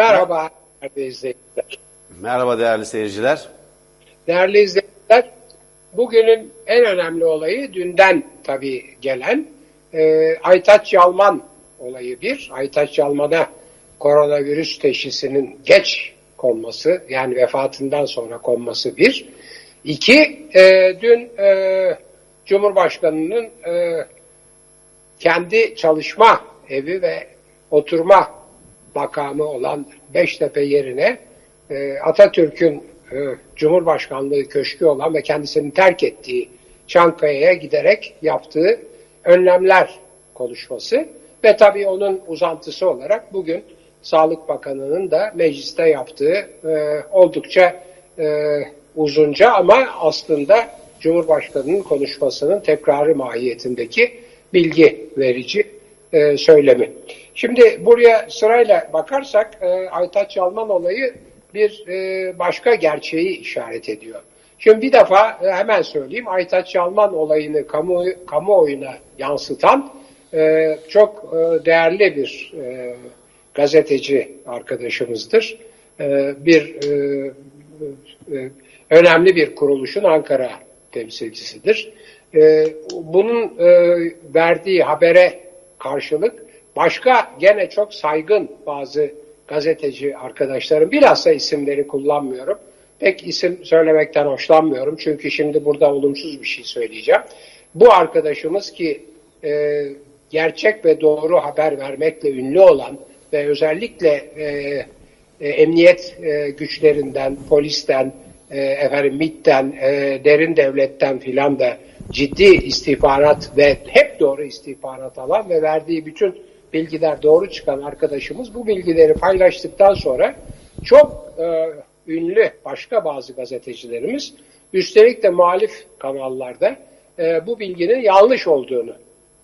Merhaba değerli izleyiciler. Merhaba değerli seyirciler. Değerli izleyiciler, bugünün en önemli olayı dünden tabii gelen e, Aytaç Yalman olayı bir. Aytaç Yalman'a koronavirüs teşhisinin geç konması yani vefatından sonra konması bir. İki, e, dün e, Cumhurbaşkanı'nın e, kendi çalışma evi ve oturma makamı olan Beştepe yerine e, Atatürk'ün e, Cumhurbaşkanlığı köşkü olan ve kendisini terk ettiği Çankaya'ya giderek yaptığı önlemler konuşması ve tabii onun uzantısı olarak bugün Sağlık Bakanı'nın da mecliste yaptığı e, oldukça e, uzunca ama aslında Cumhurbaşkanı'nın konuşmasının tekrarı mahiyetindeki bilgi verici e, söylemi. Şimdi buraya sırayla bakarsak e, Aytaç Yalman olayı bir e, başka gerçeği işaret ediyor. Şimdi bir defa e, hemen söyleyeyim Aytaç Yalman olayını kamu, kamuoyuna yansıtan e, çok e, değerli bir e, gazeteci arkadaşımızdır. E, bir e, e, önemli bir kuruluşun Ankara temsilcisidir. E, bunun e, verdiği habere karşılık başka gene çok saygın bazı gazeteci arkadaşlarım bilhassa isimleri kullanmıyorum. Pek isim söylemekten hoşlanmıyorum çünkü şimdi burada olumsuz bir şey söyleyeceğim. Bu arkadaşımız ki e, gerçek ve doğru haber vermekle ünlü olan ve özellikle e, e, emniyet e, güçlerinden, polisten, e, efendim MİT'ten, e, derin devletten filan da ciddi istihbarat ve hep doğru istihbarat alan ve verdiği bütün bilgiler doğru çıkan arkadaşımız bu bilgileri paylaştıktan sonra çok e, ünlü başka bazı gazetecilerimiz üstelik de muhalif kanallarda e, bu bilginin yanlış olduğunu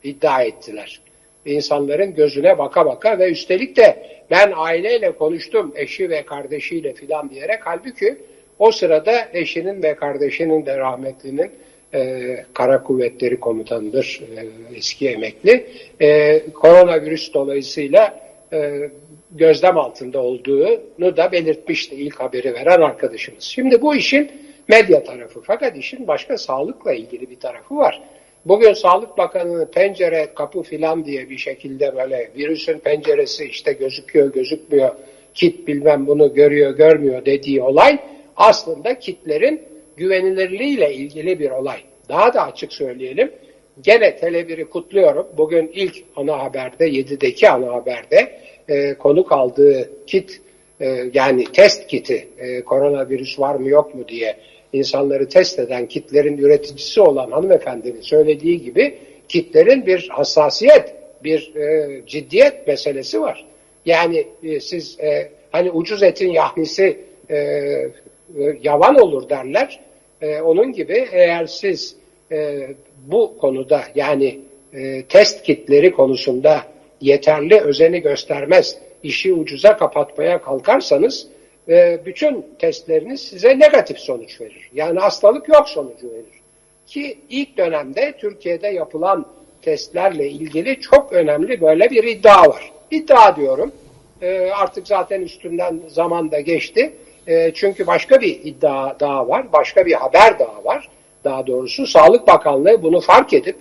iddia ettiler. İnsanların gözüne baka baka ve üstelik de ben aileyle konuştum eşi ve kardeşiyle filan diyerek halbuki o sırada eşinin ve kardeşinin de rahmetlinin e, Kara Kuvvetleri Komutanı'dır, e, eski emekli. E, koronavirüs dolayısıyla e, gözlem altında olduğunu da belirtmişti ilk haberi veren arkadaşımız. Şimdi bu işin medya tarafı fakat işin başka sağlıkla ilgili bir tarafı var. Bugün Sağlık Bakanı'nın pencere kapı filan diye bir şekilde böyle virüsün penceresi işte gözüküyor gözükmüyor kit bilmem bunu görüyor görmüyor dediği olay aslında kitlerin güvenilirliğiyle ilgili bir olay. Daha da açık söyleyelim. Gene Tele1'i kutluyorum. Bugün ilk ana haberde, 7'deki ana haberde e, konuk aldığı kit, e, yani test kiti, e, koronavirüs var mı yok mu diye insanları test eden kitlerin üreticisi olan hanımefendinin söylediği gibi kitlerin bir hassasiyet, bir e, ciddiyet meselesi var. Yani e, siz e, hani ucuz etin yahnisi e, e, yavan olur derler. E, onun gibi eğer siz e, bu konuda yani e, test kitleri konusunda yeterli özeni göstermez, işi ucuza kapatmaya kalkarsanız e, bütün testleriniz size negatif sonuç verir. Yani hastalık yok sonucu verir. Ki ilk dönemde Türkiye'de yapılan testlerle ilgili çok önemli böyle bir iddia var. İddia diyorum. E, artık zaten üstünden zaman da geçti. E, çünkü başka bir iddia daha var, başka bir haber daha var. Daha doğrusu Sağlık Bakanlığı bunu fark edip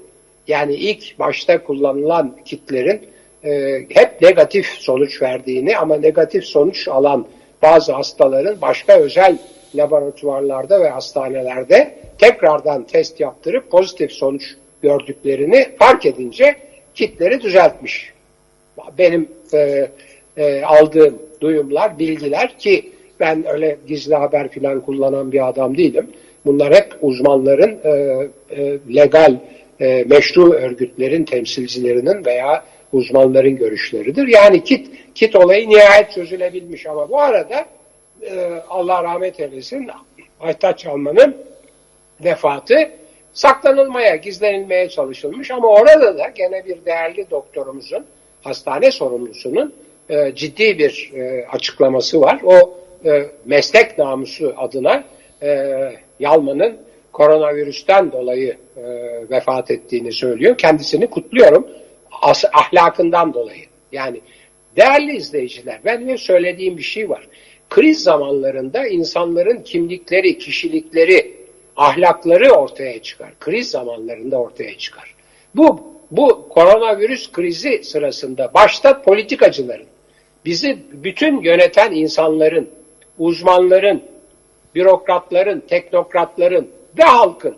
yani ilk başta kullanılan kitlerin e, hep negatif sonuç verdiğini ama negatif sonuç alan bazı hastaların başka özel laboratuvarlarda ve hastanelerde tekrardan test yaptırıp pozitif sonuç gördüklerini fark edince kitleri düzeltmiş. Benim e, e, aldığım duyumlar, bilgiler ki ben öyle gizli haber filan kullanan bir adam değilim. Bunlar hep uzmanların e, e, legal, e, meşru örgütlerin temsilcilerinin veya uzmanların görüşleridir. Yani kit, kit olayı nihayet çözülebilmiş ama bu arada e, Allah rahmet eylesin Aytaç Alman'ın vefatı saklanılmaya, gizlenilmeye çalışılmış ama orada da gene bir değerli doktorumuzun, hastane sorumlusunun e, ciddi bir e, açıklaması var. O e, meslek namusu adına e, Yalman'ın koronavirüsten dolayı e, vefat ettiğini söylüyor. Kendisini kutluyorum. As ahlakından dolayı. Yani Değerli izleyiciler, ben de söylediğim bir şey var. Kriz zamanlarında insanların kimlikleri, kişilikleri, ahlakları ortaya çıkar. Kriz zamanlarında ortaya çıkar. Bu bu koronavirüs krizi sırasında başta politikacıların, bizi bütün yöneten insanların, uzmanların, bürokratların, teknokratların ve halkın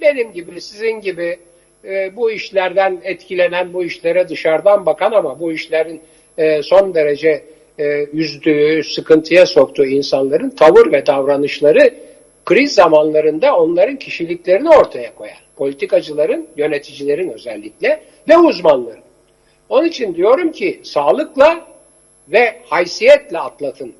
benim gibi, sizin gibi e, bu işlerden etkilenen, bu işlere dışarıdan bakan ama bu işlerin e, son derece e, üzdüğü, sıkıntıya soktuğu insanların tavır ve davranışları kriz zamanlarında onların kişiliklerini ortaya koyar. Politikacıların, yöneticilerin özellikle ve uzmanların. Onun için diyorum ki sağlıkla ve haysiyetle atlatın.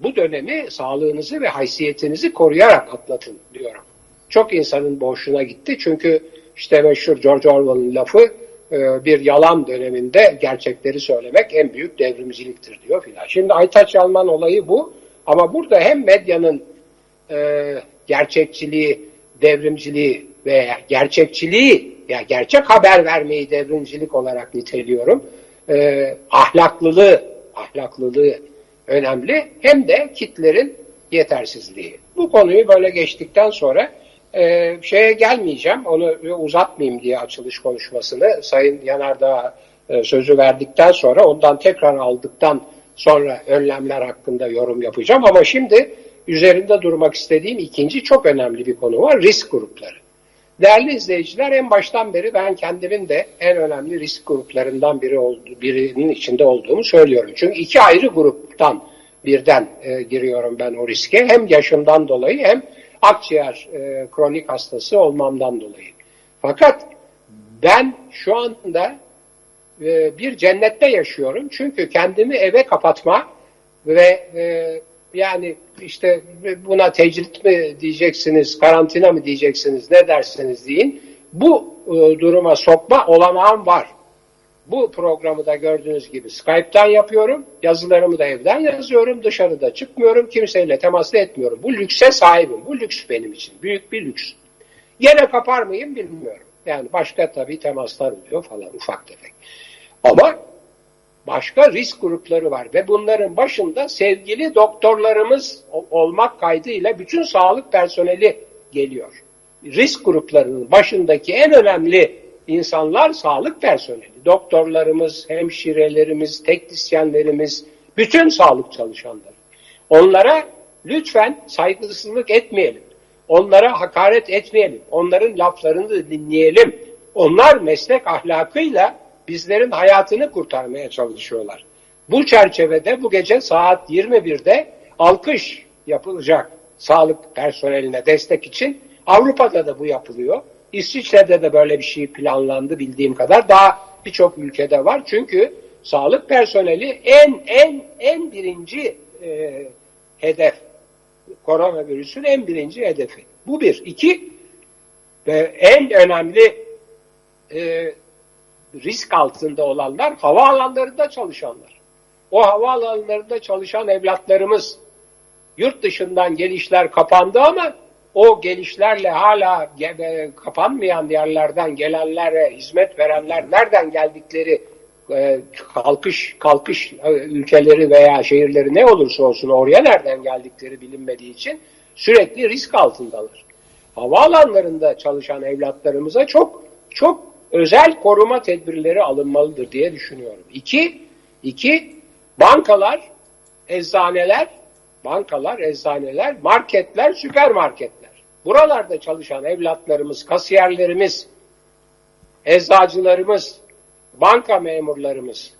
Bu dönemi sağlığınızı ve haysiyetinizi koruyarak atlatın diyorum. Çok insanın boşuna gitti çünkü işte meşhur George Orwell'ın lafı e, bir yalan döneminde gerçekleri söylemek en büyük devrimciliktir diyor filan. Şimdi Aytaç Yalman olayı bu ama burada hem medyanın e, gerçekçiliği, devrimciliği veya gerçekçiliği ya yani gerçek haber vermeyi devrimcilik olarak niteliyorum. E, ahlaklılığı, ahlaklılığı önemli. Hem de kitlerin yetersizliği. Bu konuyu böyle geçtikten sonra e, şeye gelmeyeceğim. Onu uzatmayayım diye açılış konuşmasını Sayın Yanardağ e, sözü verdikten sonra ondan tekrar aldıktan sonra önlemler hakkında yorum yapacağım. Ama şimdi üzerinde durmak istediğim ikinci çok önemli bir konu var. Risk grupları. Değerli izleyiciler en baştan beri ben kendimin de en önemli risk gruplarından biri oldu, birinin içinde olduğumu söylüyorum. Çünkü iki ayrı gruptan birden e, giriyorum ben o riske. Hem yaşımdan dolayı hem akciğer e, kronik hastası olmamdan dolayı. Fakat ben şu anda e, bir cennette yaşıyorum. Çünkü kendimi eve kapatma ve e, yani işte buna tecrit mi diyeceksiniz, karantina mı diyeceksiniz, ne derseniz deyin. Bu e, duruma sokma olanağım var. Bu programı da gördüğünüz gibi Skype'tan yapıyorum. Yazılarımı da evden yazıyorum. Dışarıda çıkmıyorum. Kimseyle temasla etmiyorum. Bu lükse sahibim. Bu lüks benim için. Büyük bir lüks. Gene kapar mıyım bilmiyorum. Yani başka tabii temaslar oluyor falan ufak tefek. Ama başka risk grupları var ve bunların başında sevgili doktorlarımız olmak kaydıyla bütün sağlık personeli geliyor. Risk gruplarının başındaki en önemli insanlar sağlık personeli. Doktorlarımız, hemşirelerimiz, teknisyenlerimiz, bütün sağlık çalışanları. Onlara lütfen saygısızlık etmeyelim. Onlara hakaret etmeyelim. Onların laflarını dinleyelim. Onlar meslek ahlakıyla bizlerin hayatını kurtarmaya çalışıyorlar. Bu çerçevede bu gece saat 21'de alkış yapılacak sağlık personeline destek için. Avrupa'da da bu yapılıyor. İsviçre'de de böyle bir şey planlandı bildiğim kadar. Daha birçok ülkede var. Çünkü sağlık personeli en en en birinci e, hedef. Koronavirüsün en birinci hedefi. Bu bir. İki ve en önemli e, risk altında olanlar havaalanlarında çalışanlar. O havaalanlarında çalışan evlatlarımız yurt dışından gelişler kapandı ama o gelişlerle hala kapanmayan yerlerden gelenlere hizmet verenler nereden geldikleri e, kalkış kalkış e, ülkeleri veya şehirleri ne olursa olsun oraya nereden geldikleri bilinmediği için sürekli risk altındalar. Havaalanlarında çalışan evlatlarımıza çok çok özel koruma tedbirleri alınmalıdır diye düşünüyorum. İki, iki bankalar, eczaneler, bankalar, eczaneler, marketler, süpermarketler. Buralarda çalışan evlatlarımız, kasiyerlerimiz, eczacılarımız, banka memurlarımız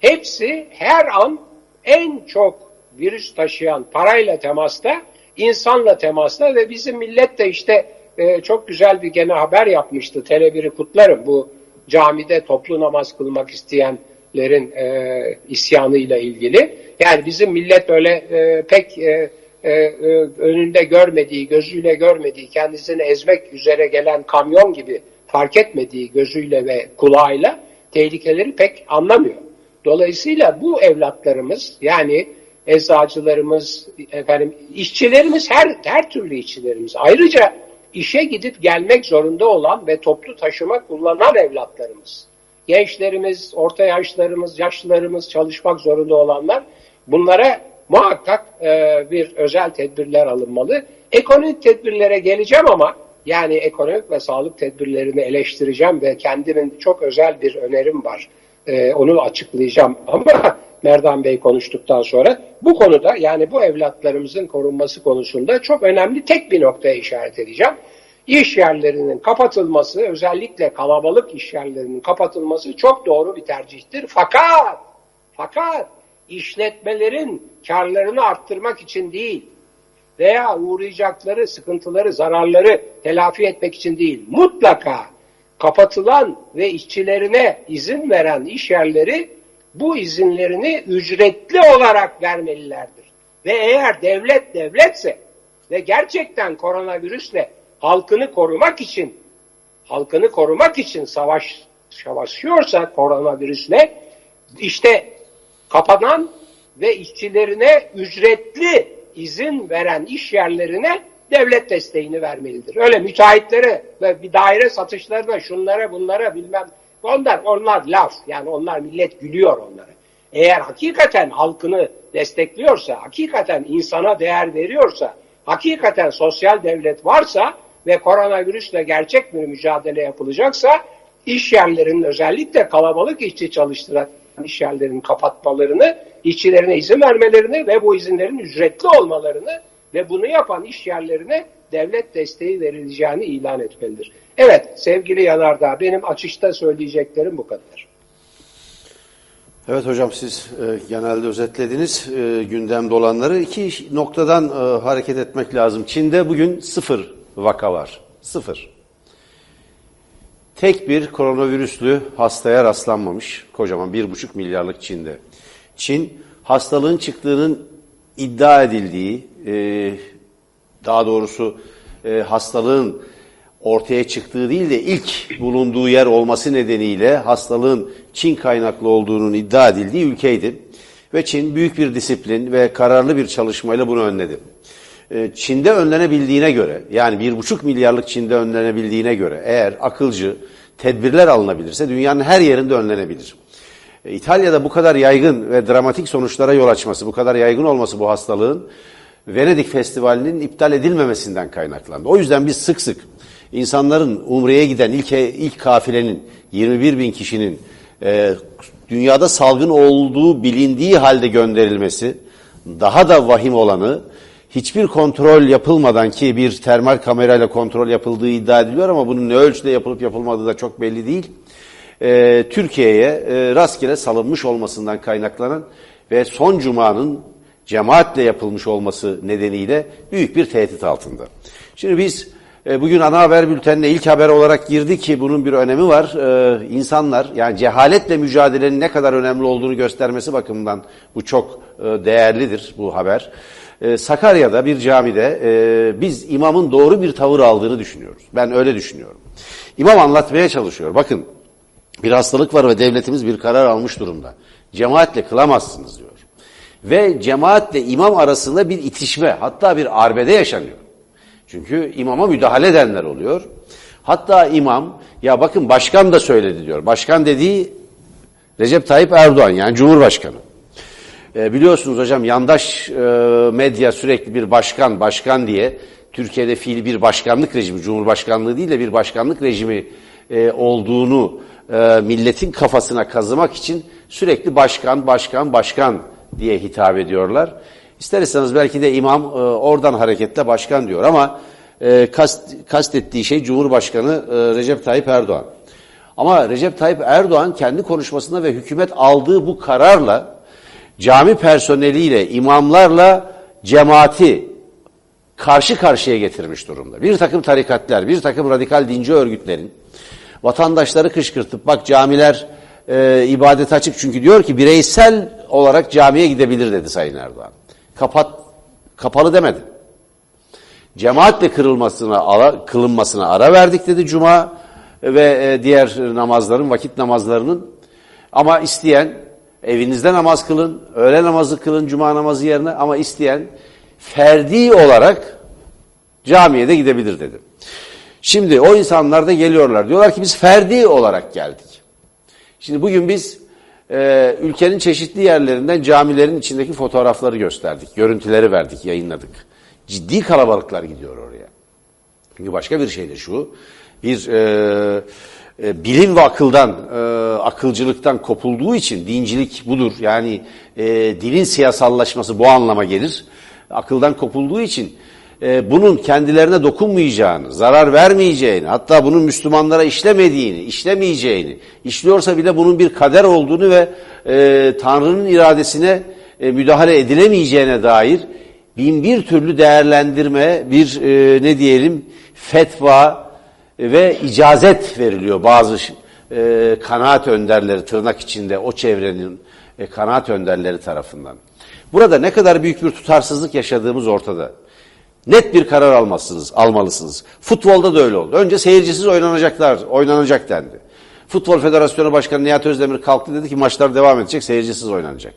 hepsi her an en çok virüs taşıyan parayla temasta, insanla temasta ve bizim millet de işte e, çok güzel bir gene haber yapmıştı. Tele1'i kutlarım. Bu camide toplu namaz kılmak isteyenlerin e, isyanıyla ilgili. Yani bizim millet öyle e, pek e, e, e, önünde görmediği, gözüyle görmediği, kendisini ezmek üzere gelen kamyon gibi fark etmediği gözüyle ve kulağıyla tehlikeleri pek anlamıyor. Dolayısıyla bu evlatlarımız yani eczacılarımız, efendim işçilerimiz her her türlü işçilerimiz ayrıca işe gidip gelmek zorunda olan ve toplu taşıma kullanan evlatlarımız. gençlerimiz, orta yaşlarımız, yaşlılarımız, çalışmak zorunda olanlar bunlara muhakkak e, bir özel tedbirler alınmalı. Ekonomik tedbirlere geleceğim ama yani ekonomik ve sağlık tedbirlerini eleştireceğim ve kendimin çok özel bir önerim var. E, onu açıklayacağım ama Merdan Bey konuştuktan sonra bu konuda yani bu evlatlarımızın korunması konusunda çok önemli tek bir noktaya işaret edeceğim. İş yerlerinin kapatılması özellikle kalabalık iş yerlerinin kapatılması çok doğru bir tercihtir. Fakat fakat işletmelerin karlarını arttırmak için değil veya uğrayacakları sıkıntıları, zararları telafi etmek için değil. Mutlaka kapatılan ve işçilerine izin veren iş yerleri bu izinlerini ücretli olarak vermelilerdir. Ve eğer devlet devletse ve gerçekten koronavirüsle halkını korumak için halkını korumak için savaş savaşıyorsa koronavirüsle işte kapanan ve işçilerine ücretli izin veren iş yerlerine devlet desteğini vermelidir. Öyle müteahhitlere ve bir daire satışlarına şunlara bunlara bilmem onlar onlar laf yani onlar millet gülüyor onlara. Eğer hakikaten halkını destekliyorsa, hakikaten insana değer veriyorsa, hakikaten sosyal devlet varsa ve koronavirüsle gerçek bir mücadele yapılacaksa iş yerlerinin özellikle kalabalık işçi çalıştıran iş yerlerinin kapatmalarını, işçilerine izin vermelerini ve bu izinlerin ücretli olmalarını ve bunu yapan iş yerlerine devlet desteği verileceğini ilan etmelidir. Evet sevgili Yanardağ benim açışta söyleyeceklerim bu kadar. Evet hocam siz e, genelde özetlediniz e, gündemde olanları. iki noktadan e, hareket etmek lazım. Çin'de bugün sıfır vaka var. Sıfır. Tek bir koronavirüslü hastaya rastlanmamış. Kocaman bir buçuk milyarlık Çin'de. Çin hastalığın çıktığının iddia edildiği, e, daha doğrusu e, hastalığın ortaya çıktığı değil de ilk bulunduğu yer olması nedeniyle hastalığın Çin kaynaklı olduğunun iddia edildiği ülkeydi. Ve Çin büyük bir disiplin ve kararlı bir çalışmayla bunu önledi. Ee, Çin'de önlenebildiğine göre yani bir buçuk milyarlık Çin'de önlenebildiğine göre eğer akılcı tedbirler alınabilirse dünyanın her yerinde önlenebilir. Ee, İtalya'da bu kadar yaygın ve dramatik sonuçlara yol açması, bu kadar yaygın olması bu hastalığın Venedik Festivali'nin iptal edilmemesinden kaynaklandı. O yüzden biz sık sık insanların Umre'ye giden ilk, ilk kafilenin 21 bin kişinin e, dünyada salgın olduğu bilindiği halde gönderilmesi, daha da vahim olanı hiçbir kontrol yapılmadan ki bir termal kamerayla kontrol yapıldığı iddia ediliyor ama bunun ne ölçüde yapılıp yapılmadığı da çok belli değil. E, Türkiye'ye e, rastgele salınmış olmasından kaynaklanan ve son cumanın cemaatle yapılmış olması nedeniyle büyük bir tehdit altında. Şimdi biz e, bugün ana haber bültenine ilk haber olarak girdi ki bunun bir önemi var. E, insanlar yani cehaletle mücadelenin ne kadar önemli olduğunu göstermesi bakımından bu çok e, değerlidir bu haber. E, Sakarya'da bir camide e, biz imamın doğru bir tavır aldığını düşünüyoruz. Ben öyle düşünüyorum. İmam anlatmaya çalışıyor. Bakın bir hastalık var ve devletimiz bir karar almış durumda. Cemaatle kılamazsınız diyor. Ve cemaatle imam arasında bir itişme hatta bir arbede yaşanıyor. Çünkü imama müdahale edenler oluyor. Hatta imam ya bakın başkan da söyledi diyor. Başkan dediği Recep Tayyip Erdoğan yani Cumhurbaşkanı. E, biliyorsunuz hocam yandaş e, medya sürekli bir başkan başkan diye Türkiye'de fiil bir başkanlık rejimi, cumhurbaşkanlığı değil de bir başkanlık rejimi e, olduğunu e, milletin kafasına kazımak için sürekli başkan, başkan, başkan diye hitap ediyorlar. İsterseniz belki de imam e, oradan hareketle başkan diyor ama e, kast, kastettiği şey Cumhurbaşkanı e, Recep Tayyip Erdoğan. Ama Recep Tayyip Erdoğan kendi konuşmasında ve hükümet aldığı bu kararla cami personeliyle, imamlarla cemaati karşı karşıya getirmiş durumda. Bir takım tarikatlar, bir takım radikal dinci örgütlerin vatandaşları kışkırtıp bak camiler e, ibadet açık çünkü diyor ki bireysel olarak camiye gidebilir dedi Sayın Erdoğan. Kapat, kapalı demedi. Cemaatle kırılmasına, ara, kılınmasına ara verdik dedi Cuma ve e, diğer namazların, vakit namazlarının. Ama isteyen evinizde namaz kılın, öğle namazı kılın Cuma namazı yerine ama isteyen ferdi olarak camiye de gidebilir dedi. Şimdi o insanlar da geliyorlar. Diyorlar ki biz ferdi olarak geldik. Şimdi bugün biz e, ülkenin çeşitli yerlerinden camilerin içindeki fotoğrafları gösterdik, görüntüleri verdik, yayınladık. Ciddi kalabalıklar gidiyor oraya. Çünkü başka bir şey de şu, bir e, e, bilim ve akıldan, e, akılcılıktan kopulduğu için dincilik budur. Yani e, dilin siyasallaşması bu anlama gelir. Akıldan kopulduğu için e, bunun kendilerine dokunmayacağını, zarar vermeyeceğini, hatta bunun Müslümanlara işlemediğini, işlemeyeceğini, işliyorsa bile bunun bir kader olduğunu ve e, Tanrı'nın iradesine e, müdahale edilemeyeceğine dair bin bir türlü değerlendirme, bir e, ne diyelim fetva ve icazet veriliyor bazı e, kanaat önderleri tırnak içinde o çevrenin e, kanaat önderleri tarafından. Burada ne kadar büyük bir tutarsızlık yaşadığımız ortada. Net bir karar almalısınız, almalısınız. Futbolda da öyle oldu. Önce seyircisiz oynanacaklar, oynanacak dendi. Futbol Federasyonu Başkanı Nihat Özdemir kalktı dedi ki maçlar devam edecek, seyircisiz oynanacak.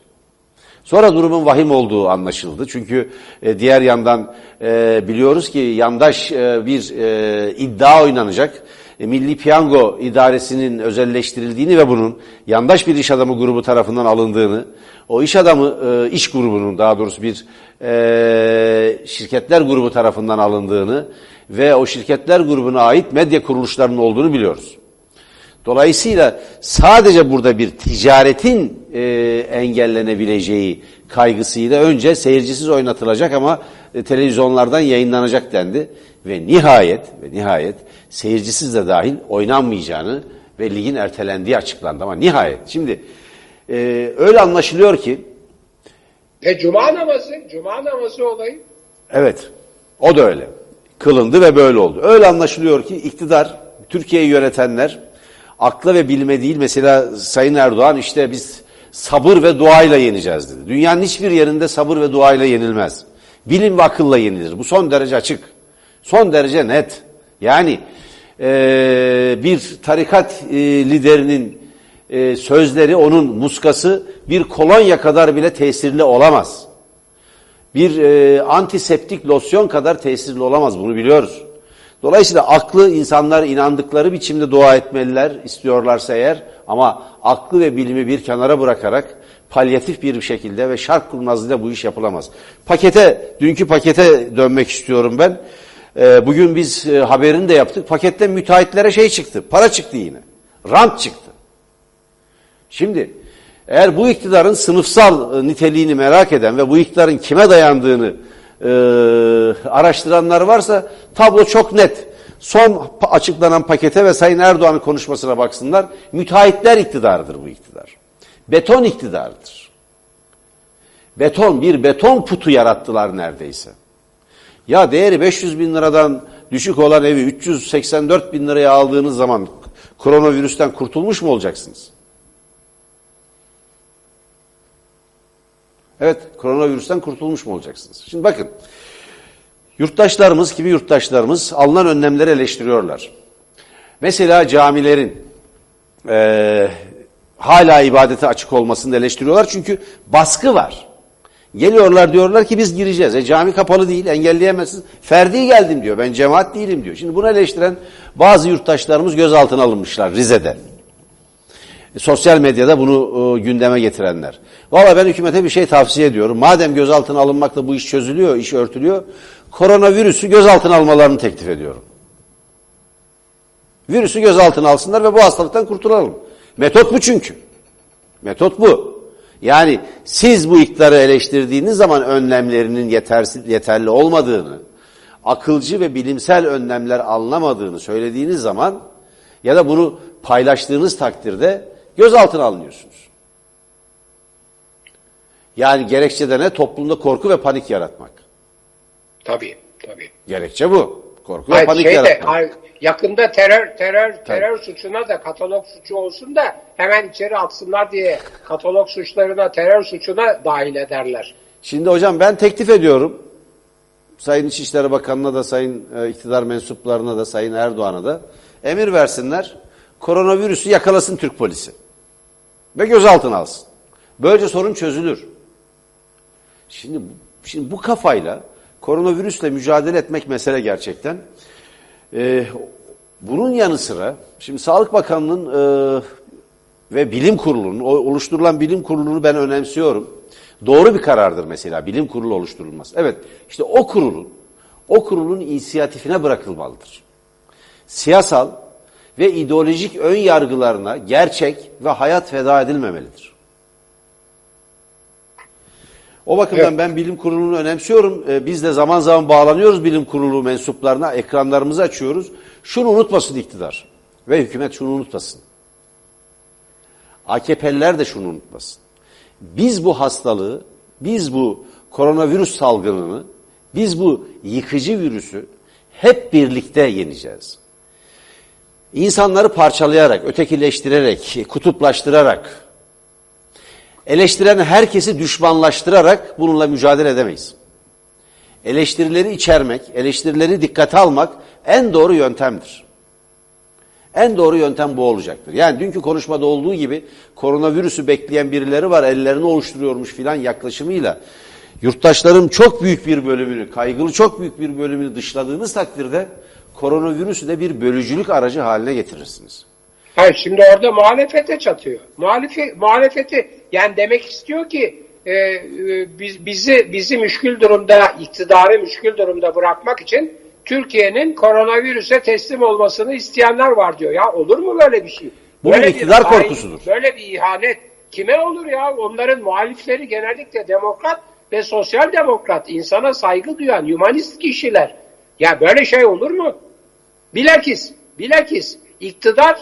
Sonra durumun vahim olduğu anlaşıldı. Çünkü e, diğer yandan e, biliyoruz ki yandaş e, bir e, iddia oynanacak. E, Milli Piyango İdaresi'nin özelleştirildiğini ve bunun yandaş bir iş adamı grubu tarafından alındığını, o iş adamı e, iş grubunun daha doğrusu bir e, şirketler grubu tarafından alındığını ve o şirketler grubuna ait medya kuruluşlarının olduğunu biliyoruz. Dolayısıyla sadece burada bir ticaretin engellenebileceği kaygısıyla önce seyircisiz oynatılacak ama e, televizyonlardan yayınlanacak dendi. Ve nihayet ve nihayet seyircisiz de dahil oynanmayacağını ve ligin ertelendiği açıklandı ama nihayet. Şimdi e, öyle anlaşılıyor ki ve cuma namazı, cuma namazı olayı. Evet, o da öyle. Kılındı ve böyle oldu. Öyle anlaşılıyor ki iktidar, Türkiye'yi yönetenler akla ve bilme değil. Mesela Sayın Erdoğan işte biz sabır ve duayla yeneceğiz dedi. Dünyanın hiçbir yerinde sabır ve duayla yenilmez. Bilim ve akılla yenilir. Bu son derece açık. Son derece net. Yani e, bir tarikat e, liderinin e, sözleri, onun muskası bir kolonya kadar bile tesirli olamaz. Bir e, antiseptik losyon kadar tesirli olamaz. Bunu biliyoruz. Dolayısıyla aklı insanlar inandıkları biçimde dua etmeliler istiyorlarsa eğer ama aklı ve bilimi bir kenara bırakarak palyatif bir şekilde ve şark kurnazlığıyla bu iş yapılamaz. Pakete, dünkü pakete dönmek istiyorum ben. E, bugün biz e, haberini de yaptık. Paketten müteahhitlere şey çıktı, para çıktı yine. Rant çıktı. Şimdi eğer bu iktidarın sınıfsal e, niteliğini merak eden ve bu iktidarın kime dayandığını e, araştıranlar varsa tablo çok net. Son açıklanan pakete ve Sayın Erdoğan'ın konuşmasına baksınlar. Müteahhitler iktidarıdır bu iktidar. Beton iktidardır. Beton, bir beton putu yarattılar neredeyse. Ya değeri 500 bin liradan düşük olan evi 384 bin liraya aldığınız zaman koronavirüsten kurtulmuş mu olacaksınız? Evet, koronavirüsten kurtulmuş mu olacaksınız? Şimdi bakın, yurttaşlarımız gibi yurttaşlarımız alınan önlemleri eleştiriyorlar. Mesela camilerin e, hala ibadete açık olmasını eleştiriyorlar çünkü baskı var. Geliyorlar diyorlar ki biz gireceğiz. E cami kapalı değil, engelleyemezsiniz. Ferdi geldim diyor, ben cemaat değilim diyor. Şimdi bunu eleştiren bazı yurttaşlarımız gözaltına alınmışlar Rize'de. Sosyal medyada bunu e, gündeme getirenler. Valla ben hükümete bir şey tavsiye ediyorum. Madem gözaltına alınmakla bu iş çözülüyor, iş örtülüyor. Koronavirüsü gözaltına almalarını teklif ediyorum. Virüsü gözaltına alsınlar ve bu hastalıktan kurtulalım. Metot bu çünkü. Metot bu. Yani siz bu iktidarı eleştirdiğiniz zaman önlemlerinin yetersiz, yeterli olmadığını, akılcı ve bilimsel önlemler alınamadığını söylediğiniz zaman ya da bunu paylaştığınız takdirde gözaltına alınıyorsunuz. Yani gerekçe de ne? Toplumda korku ve panik yaratmak. Tabii, tabii. Gerekçe bu. Korku Hayır, ve panik şey yaratmak. De, yakında terör terör terör suçuna da katalog suçu olsun da hemen içeri atsınlar diye katalog suçlarına terör suçuna dahil ederler. Şimdi hocam ben teklif ediyorum. Sayın İçişleri Bakanı'na da, Sayın e, iktidar mensuplarına da, Sayın Erdoğan'a da emir versinler. Koronavirüsü yakalasın Türk polisi. Ve gözaltına alsın. Böylece sorun çözülür. Şimdi, şimdi bu kafayla koronavirüsle mücadele etmek mesele gerçekten. Ee, bunun yanı sıra, şimdi Sağlık Bakanı'nın e, ve bilim kurulunun, oluşturulan bilim kurulunu ben önemsiyorum. Doğru bir karardır mesela bilim kurulu oluşturulması. Evet işte o kurulun, o kurulun inisiyatifine bırakılmalıdır. Siyasal ve ideolojik ön yargılarına gerçek ve hayat feda edilmemelidir. O bakımdan evet. ben bilim kurulunu önemsiyorum. Ee, biz de zaman zaman bağlanıyoruz bilim kurulu mensuplarına, ekranlarımızı açıyoruz. Şunu unutmasın iktidar ve hükümet şunu unutmasın. AKP'liler de şunu unutmasın. Biz bu hastalığı, biz bu koronavirüs salgınını, biz bu yıkıcı virüsü hep birlikte yeneceğiz. İnsanları parçalayarak, ötekileştirerek, kutuplaştırarak, eleştiren herkesi düşmanlaştırarak bununla mücadele edemeyiz. Eleştirileri içermek, eleştirileri dikkate almak en doğru yöntemdir. En doğru yöntem bu olacaktır. Yani dünkü konuşmada olduğu gibi koronavirüsü bekleyen birileri var, ellerini oluşturuyormuş filan yaklaşımıyla yurttaşların çok büyük bir bölümünü, kaygılı çok büyük bir bölümünü dışladığınız takdirde koronavirüsü de bir bölücülük aracı haline getirirsiniz. Hayır şimdi orada muhalefete çatıyor. Muhalefi, muhalefeti yani demek istiyor ki e, e, biz, bizi bizi müşkül durumda, iktidarı müşkül durumda bırakmak için Türkiye'nin koronavirüse teslim olmasını isteyenler var diyor. Ya olur mu böyle bir şey? Bu böyle bir iktidar bir, korkusudur. Böyle bir ihanet kime olur ya? Onların muhalifleri genellikle demokrat ve sosyal demokrat, insana saygı duyan, humanist kişiler. Ya böyle şey olur mu? Bilakis, bilakis iktidar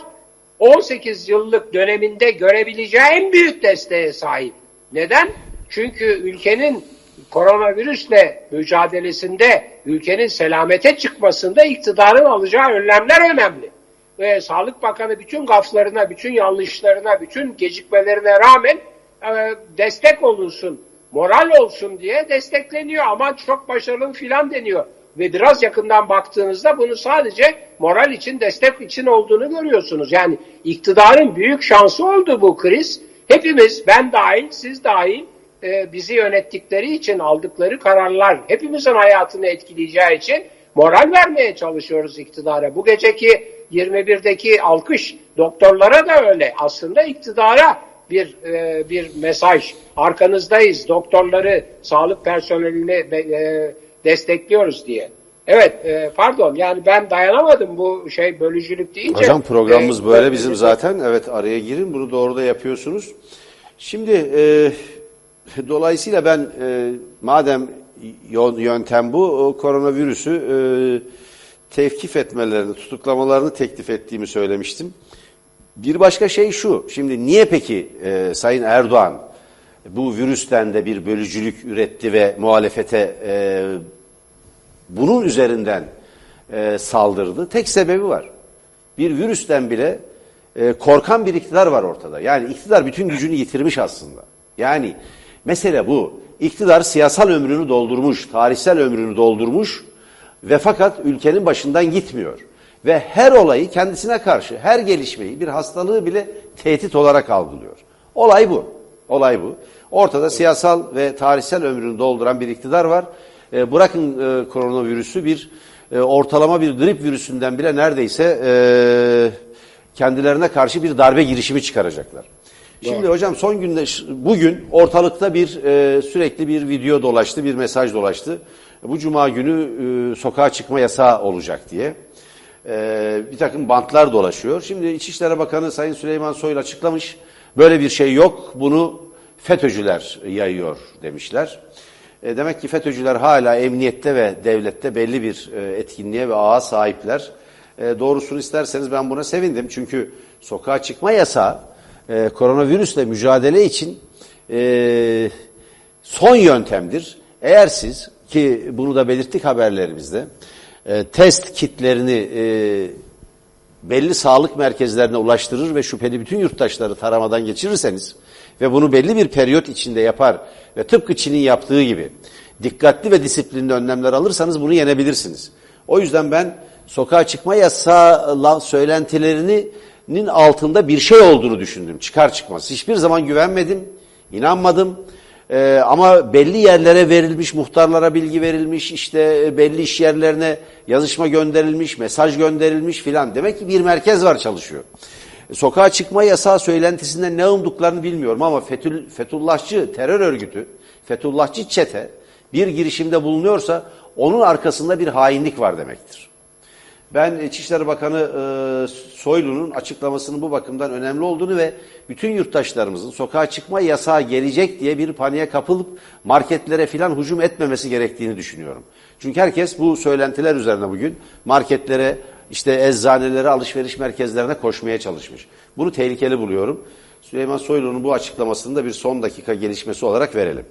18 yıllık döneminde görebileceği en büyük desteğe sahip. Neden? Çünkü ülkenin koronavirüsle mücadelesinde, ülkenin selamete çıkmasında iktidarın alacağı önlemler önemli. Ve Sağlık Bakanı bütün gaflarına, bütün yanlışlarına, bütün gecikmelerine rağmen e, destek olunsun, moral olsun diye destekleniyor. Ama çok başarılı filan deniyor ve biraz yakından baktığınızda bunu sadece moral için, destek için olduğunu görüyorsunuz. Yani iktidarın büyük şansı oldu bu kriz. Hepimiz, ben dahil, siz dahil, e, bizi yönettikleri için aldıkları kararlar hepimizin hayatını etkileyeceği için moral vermeye çalışıyoruz iktidara. Bu geceki 21'deki alkış doktorlara da öyle. Aslında iktidara bir e, bir mesaj. Arkanızdayız. Doktorları, sağlık personelini e, destekliyoruz diye. Evet e, pardon yani ben dayanamadım bu şey bölücülük deyince. Hocam programımız e, böyle bizim zaten evet araya girin bunu doğru da yapıyorsunuz. Şimdi e, dolayısıyla ben e, madem yöntem bu koronavirüsü e, tevkif etmelerini tutuklamalarını teklif ettiğimi söylemiştim. Bir başka şey şu şimdi niye peki e, Sayın Erdoğan bu virüsten de bir bölücülük üretti ve muhalefete e, bunun üzerinden e, saldırdı. Tek sebebi var. Bir virüsten bile e, korkan bir iktidar var ortada. Yani iktidar bütün gücünü yitirmiş aslında. Yani mesele bu. İktidar siyasal ömrünü doldurmuş, tarihsel ömrünü doldurmuş ve fakat ülkenin başından gitmiyor. Ve her olayı kendisine karşı, her gelişmeyi, bir hastalığı bile tehdit olarak algılıyor. Olay bu. Olay bu. Ortada siyasal ve tarihsel ömrünü dolduran bir iktidar var. E, bırakın e, koronavirüsü bir e, ortalama bir grip virüsünden bile neredeyse e, kendilerine karşı bir darbe girişimi çıkaracaklar. Şimdi Doğru. hocam son günde bugün ortalıkta bir e, sürekli bir video dolaştı, bir mesaj dolaştı. Bu cuma günü e, sokağa çıkma yasağı olacak diye. E, bir takım bantlar dolaşıyor. Şimdi İçişleri Bakanı Sayın Süleyman Soylu açıklamış. Böyle bir şey yok. Bunu FETÖ'cüler yayıyor demişler. E, demek ki FETÖ'cüler hala emniyette ve devlette belli bir e, etkinliğe ve ağa sahipler. E, doğrusunu isterseniz ben buna sevindim. Çünkü sokağa çıkma yasağı e, koronavirüsle mücadele için e, son yöntemdir. Eğer siz ki bunu da belirttik haberlerimizde e, test kitlerini e, belli sağlık merkezlerine ulaştırır ve şüpheli bütün yurttaşları taramadan geçirirseniz ve bunu belli bir periyot içinde yapar ve tıpkı Çin'in yaptığı gibi dikkatli ve disiplinli önlemler alırsanız bunu yenebilirsiniz. O yüzden ben sokağa çıkma yasağı söylentilerinin altında bir şey olduğunu düşündüm çıkar çıkmaz. Hiçbir zaman güvenmedim, inanmadım. Ee, ama belli yerlere verilmiş, muhtarlara bilgi verilmiş, işte e, belli iş yerlerine yazışma gönderilmiş, mesaj gönderilmiş filan. Demek ki bir merkez var çalışıyor. Sokağa çıkma yasağı söylentisinden ne umduklarını bilmiyorum ama Fethül, Fethullahçı terör örgütü, Fethullahçı çete bir girişimde bulunuyorsa onun arkasında bir hainlik var demektir. Ben İçişleri Bakanı e, Soylu'nun açıklamasının bu bakımdan önemli olduğunu ve bütün yurttaşlarımızın sokağa çıkma yasağı gelecek diye bir paniğe kapılıp marketlere filan hücum etmemesi gerektiğini düşünüyorum. Çünkü herkes bu söylentiler üzerine bugün marketlere, işte eczanelere, alışveriş merkezlerine koşmaya çalışmış. Bunu tehlikeli buluyorum. Süleyman Soylu'nun bu açıklamasını da bir son dakika gelişmesi olarak verelim.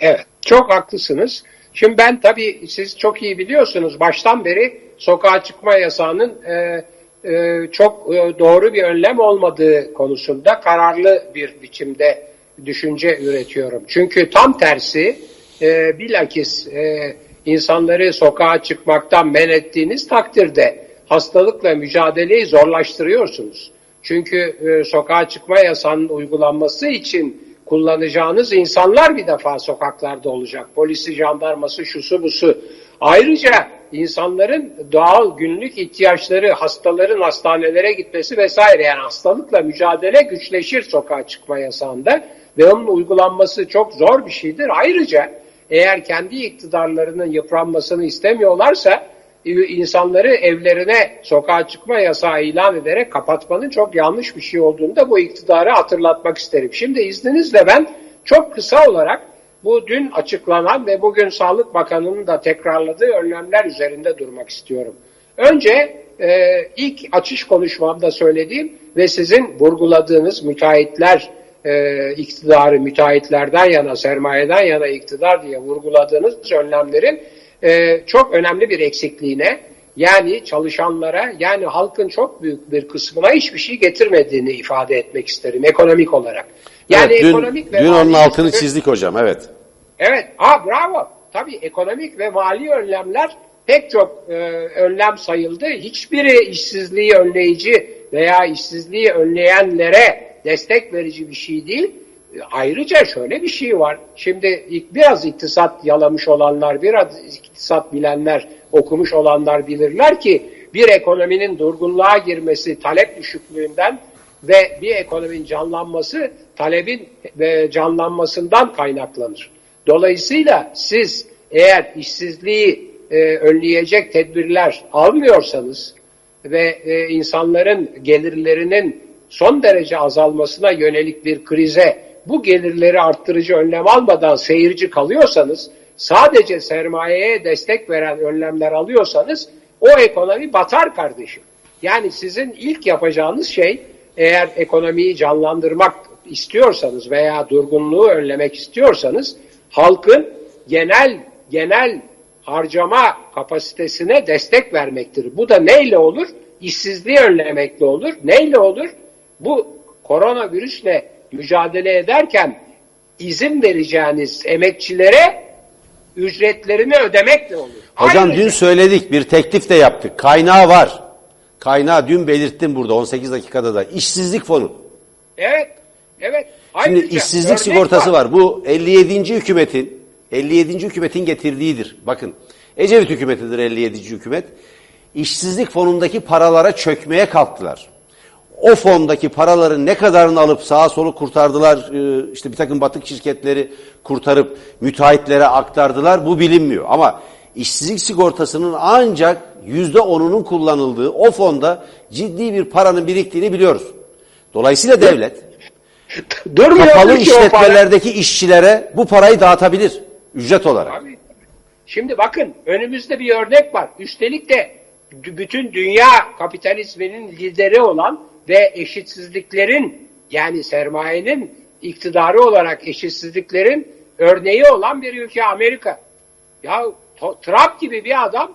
Evet, çok haklısınız. Şimdi ben tabii siz çok iyi biliyorsunuz baştan beri sokağa çıkma yasağının e, e, çok e, doğru bir önlem olmadığı konusunda kararlı bir biçimde düşünce üretiyorum. Çünkü tam tersi e, bilakis e, insanları sokağa çıkmaktan men ettiğiniz takdirde hastalıkla mücadeleyi zorlaştırıyorsunuz. Çünkü e, sokağa çıkma yasağının uygulanması için kullanacağınız insanlar bir defa sokaklarda olacak. Polisi, jandarması, şusu busu. Ayrıca insanların doğal günlük ihtiyaçları, hastaların hastanelere gitmesi vesaire yani hastalıkla mücadele güçleşir sokağa çıkma yasağında ve onun uygulanması çok zor bir şeydir. Ayrıca eğer kendi iktidarlarının yıpranmasını istemiyorlarsa insanları evlerine sokağa çıkma yasağı ilan ederek kapatmanın çok yanlış bir şey olduğunu da bu iktidarı hatırlatmak isterim. Şimdi izninizle ben çok kısa olarak bu dün açıklanan ve bugün Sağlık Bakanı'nın da tekrarladığı önlemler üzerinde durmak istiyorum. Önce e, ilk açış konuşmamda söylediğim ve sizin vurguladığınız müteahhitler e, iktidarı, müteahhitlerden yana, sermayeden yana iktidar diye vurguladığınız önlemlerin e, çok önemli bir eksikliğine yani çalışanlara yani halkın çok büyük bir kısmına hiçbir şey getirmediğini ifade etmek isterim ekonomik olarak. Yani evet, dün, ekonomik ve dün onun altını çizdik hocam evet. Evet, ha bravo. Tabii ekonomik ve mali önlemler pek çok e, önlem sayıldı. Hiçbiri işsizliği önleyici veya işsizliği önleyenlere destek verici bir şey değil. Ayrıca şöyle bir şey var. Şimdi biraz iktisat yalamış olanlar, biraz iktisat bilenler, okumuş olanlar bilirler ki bir ekonominin durgunluğa girmesi talep düşüklüğünden ve bir ekonominin canlanması talebin canlanmasından kaynaklanır. Dolayısıyla siz eğer işsizliği e, önleyecek tedbirler almıyorsanız ve e, insanların gelirlerinin son derece azalmasına yönelik bir krize bu gelirleri arttırıcı önlem almadan seyirci kalıyorsanız, sadece sermayeye destek veren önlemler alıyorsanız o ekonomi batar kardeşim. Yani sizin ilk yapacağınız şey eğer ekonomiyi canlandırmak istiyorsanız veya durgunluğu önlemek istiyorsanız halkın genel genel harcama kapasitesine destek vermektir. Bu da neyle olur? İşsizliği önlemekle olur. Neyle olur? Bu koronavirüsle mücadele ederken izin vereceğiniz emekçilere ücretlerini ödemekle olur. Hocam Ayrıca, dün söyledik bir teklif de yaptık. Kaynağı var. Kaynağı dün belirttim burada 18 dakikada da. İşsizlik fonu. Evet. Evet. Ayrıca, Şimdi işsizlik sigortası var. var. Bu 57. hükümetin 57. hükümetin getirdiğidir. Bakın Ecevit hükümetidir 57. hükümet. İşsizlik fonundaki paralara çökmeye kalktılar o fondaki paraların ne kadarını alıp sağa solu kurtardılar, e, işte bir takım batık şirketleri kurtarıp müteahhitlere aktardılar bu bilinmiyor. Ama işsizlik sigortasının ancak yüzde onunun kullanıldığı o fonda ciddi bir paranın biriktiğini biliyoruz. Dolayısıyla devlet Durmuyor kapalı işletmelerdeki işçilere bu parayı dağıtabilir ücret olarak. Abi, şimdi bakın önümüzde bir örnek var. Üstelik de bütün dünya kapitalizminin lideri olan ve eşitsizliklerin yani sermayenin iktidarı olarak eşitsizliklerin örneği olan bir ülke Amerika. Ya Trump gibi bir adam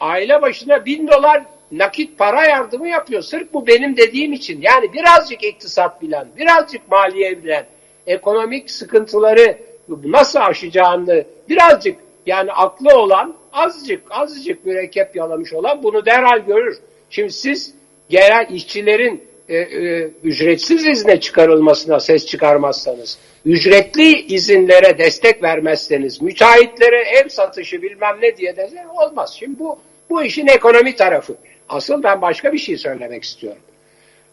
aile başına bin dolar nakit para yardımı yapıyor. Sırf bu benim dediğim için. Yani birazcık iktisat bilen, birazcık maliye bilen, ekonomik sıkıntıları nasıl aşacağını birazcık yani aklı olan azıcık azıcık mürekkep yalamış olan bunu derhal görür. Şimdi siz genel işçilerin e, e, ücretsiz izne çıkarılmasına ses çıkarmazsanız, ücretli izinlere destek vermezseniz, müteahhitlere ev satışı bilmem ne diye de olmaz. Şimdi bu, bu işin ekonomi tarafı. Asıl ben başka bir şey söylemek istiyorum.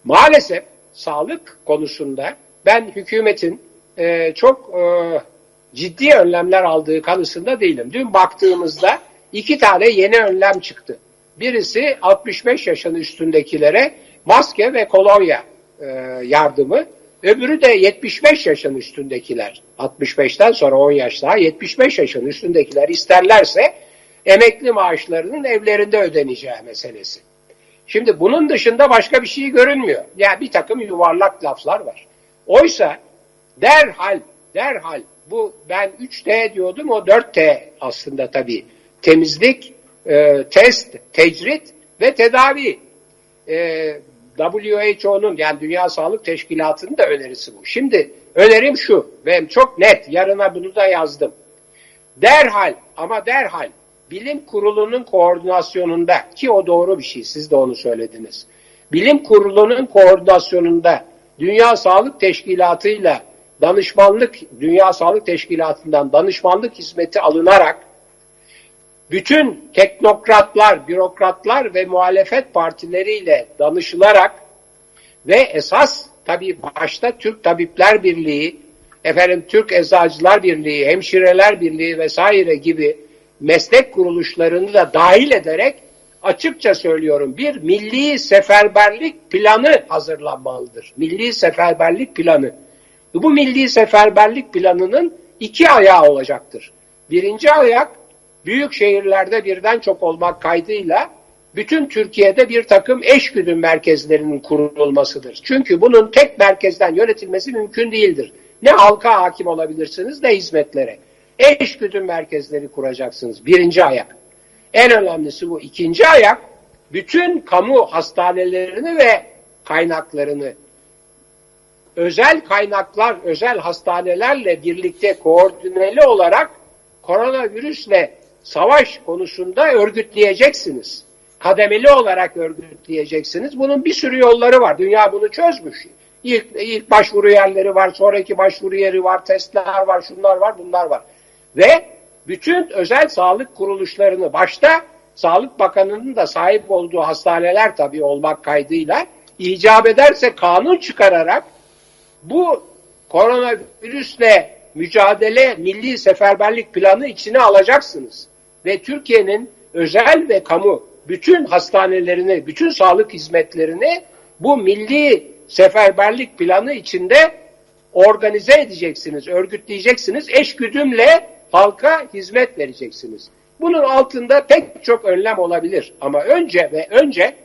Maalesef sağlık konusunda ben hükümetin e, çok e, ciddi önlemler aldığı kanısında değilim. Dün baktığımızda iki tane yeni önlem çıktı. Birisi 65 yaşın üstündekilere maske ve kolonya e, yardımı. Öbürü de 75 yaşın üstündekiler. 65'ten sonra 10 yaş daha 75 yaşın üstündekiler isterlerse emekli maaşlarının evlerinde ödeneceği meselesi. Şimdi bunun dışında başka bir şey görünmüyor. Yani bir takım yuvarlak laflar var. Oysa derhal, derhal bu ben 3T diyordum o 4T aslında tabii. Temizlik, e, test, tecrit ve tedavi. E, WHO'nun yani Dünya Sağlık Teşkilatı'nın da önerisi bu. Şimdi önerim şu ve çok net yarına bunu da yazdım. Derhal ama derhal bilim kurulunun koordinasyonunda ki o doğru bir şey siz de onu söylediniz. Bilim kurulunun koordinasyonunda Dünya Sağlık Teşkilatı ile danışmanlık Dünya Sağlık Teşkilatı'ndan danışmanlık hizmeti alınarak bütün teknokratlar, bürokratlar ve muhalefet partileriyle danışılarak ve esas tabi başta Türk Tabipler Birliği, efendim Türk Eczacılar Birliği, Hemşireler Birliği vesaire gibi meslek kuruluşlarını da dahil ederek açıkça söylüyorum bir milli seferberlik planı hazırlanmalıdır. Milli seferberlik planı. Bu milli seferberlik planının iki ayağı olacaktır. Birinci ayak büyük şehirlerde birden çok olmak kaydıyla bütün Türkiye'de bir takım eşgüdüm merkezlerinin kurulmasıdır. Çünkü bunun tek merkezden yönetilmesi mümkün değildir. Ne halka hakim olabilirsiniz ne hizmetlere. Eşgüdüm merkezleri kuracaksınız. Birinci ayak. En önemlisi bu. İkinci ayak bütün kamu hastanelerini ve kaynaklarını özel kaynaklar, özel hastanelerle birlikte koordineli olarak koronavirüsle savaş konusunda örgütleyeceksiniz. Kademeli olarak örgütleyeceksiniz. Bunun bir sürü yolları var. Dünya bunu çözmüş. İlk, ilk başvuru yerleri var, sonraki başvuru yeri var, testler var, şunlar var, bunlar var. Ve bütün özel sağlık kuruluşlarını başta Sağlık Bakanı'nın da sahip olduğu hastaneler tabii olmak kaydıyla icap ederse kanun çıkararak bu koronavirüsle mücadele milli seferberlik planı içine alacaksınız. Ve Türkiye'nin özel ve kamu bütün hastanelerini, bütün sağlık hizmetlerini bu milli seferberlik planı içinde organize edeceksiniz, örgütleyeceksiniz. Eşgüdümle halka hizmet vereceksiniz. Bunun altında pek çok önlem olabilir. Ama önce ve önce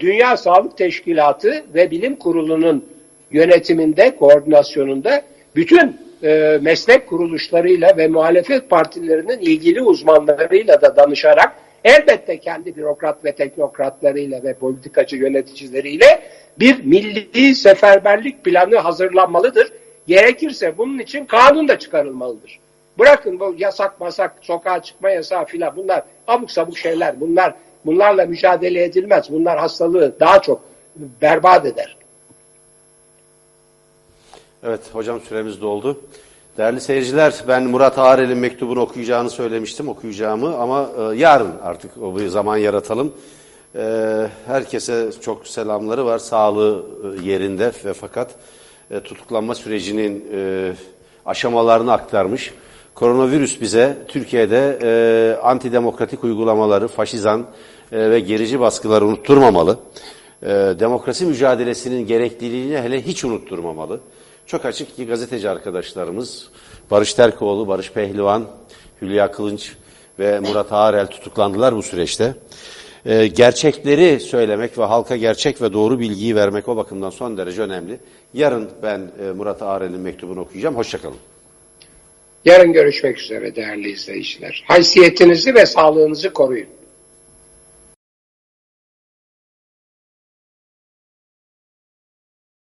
Dünya Sağlık Teşkilatı ve Bilim Kurulu'nun yönetiminde, koordinasyonunda bütün e, meslek kuruluşlarıyla ve muhalefet partilerinin ilgili uzmanlarıyla da danışarak elbette kendi bürokrat ve teknokratlarıyla ve politikacı yöneticileriyle bir milli seferberlik planı hazırlanmalıdır. Gerekirse bunun için kanun da çıkarılmalıdır. Bırakın bu yasak masak, sokağa çıkma yasağı filan bunlar abuk sabuk şeyler. Bunlar bunlarla mücadele edilmez. Bunlar hastalığı daha çok berbat eder. Evet hocam süremiz doldu. Değerli seyirciler ben Murat Ağrel'in mektubunu okuyacağını söylemiştim okuyacağımı ama e, yarın artık o bir zaman yaratalım. E, herkese çok selamları var sağlığı e, yerinde ve fakat e, tutuklanma sürecinin e, aşamalarını aktarmış. Koronavirüs bize Türkiye'de e, antidemokratik uygulamaları, faşizan e, ve gerici baskıları unutturmamalı. E, demokrasi mücadelesinin gerekliliğini hele hiç unutturmamalı. Çok açık ki gazeteci arkadaşlarımız Barış Terkoğlu, Barış Pehlivan, Hülya Kılınç ve Murat Ağarel tutuklandılar bu süreçte. Ee, gerçekleri söylemek ve halka gerçek ve doğru bilgiyi vermek o bakımdan son derece önemli. Yarın ben e, Murat Ağarel'in mektubunu okuyacağım. Hoşçakalın. Yarın görüşmek üzere değerli izleyiciler. Haysiyetinizi ve sağlığınızı koruyun.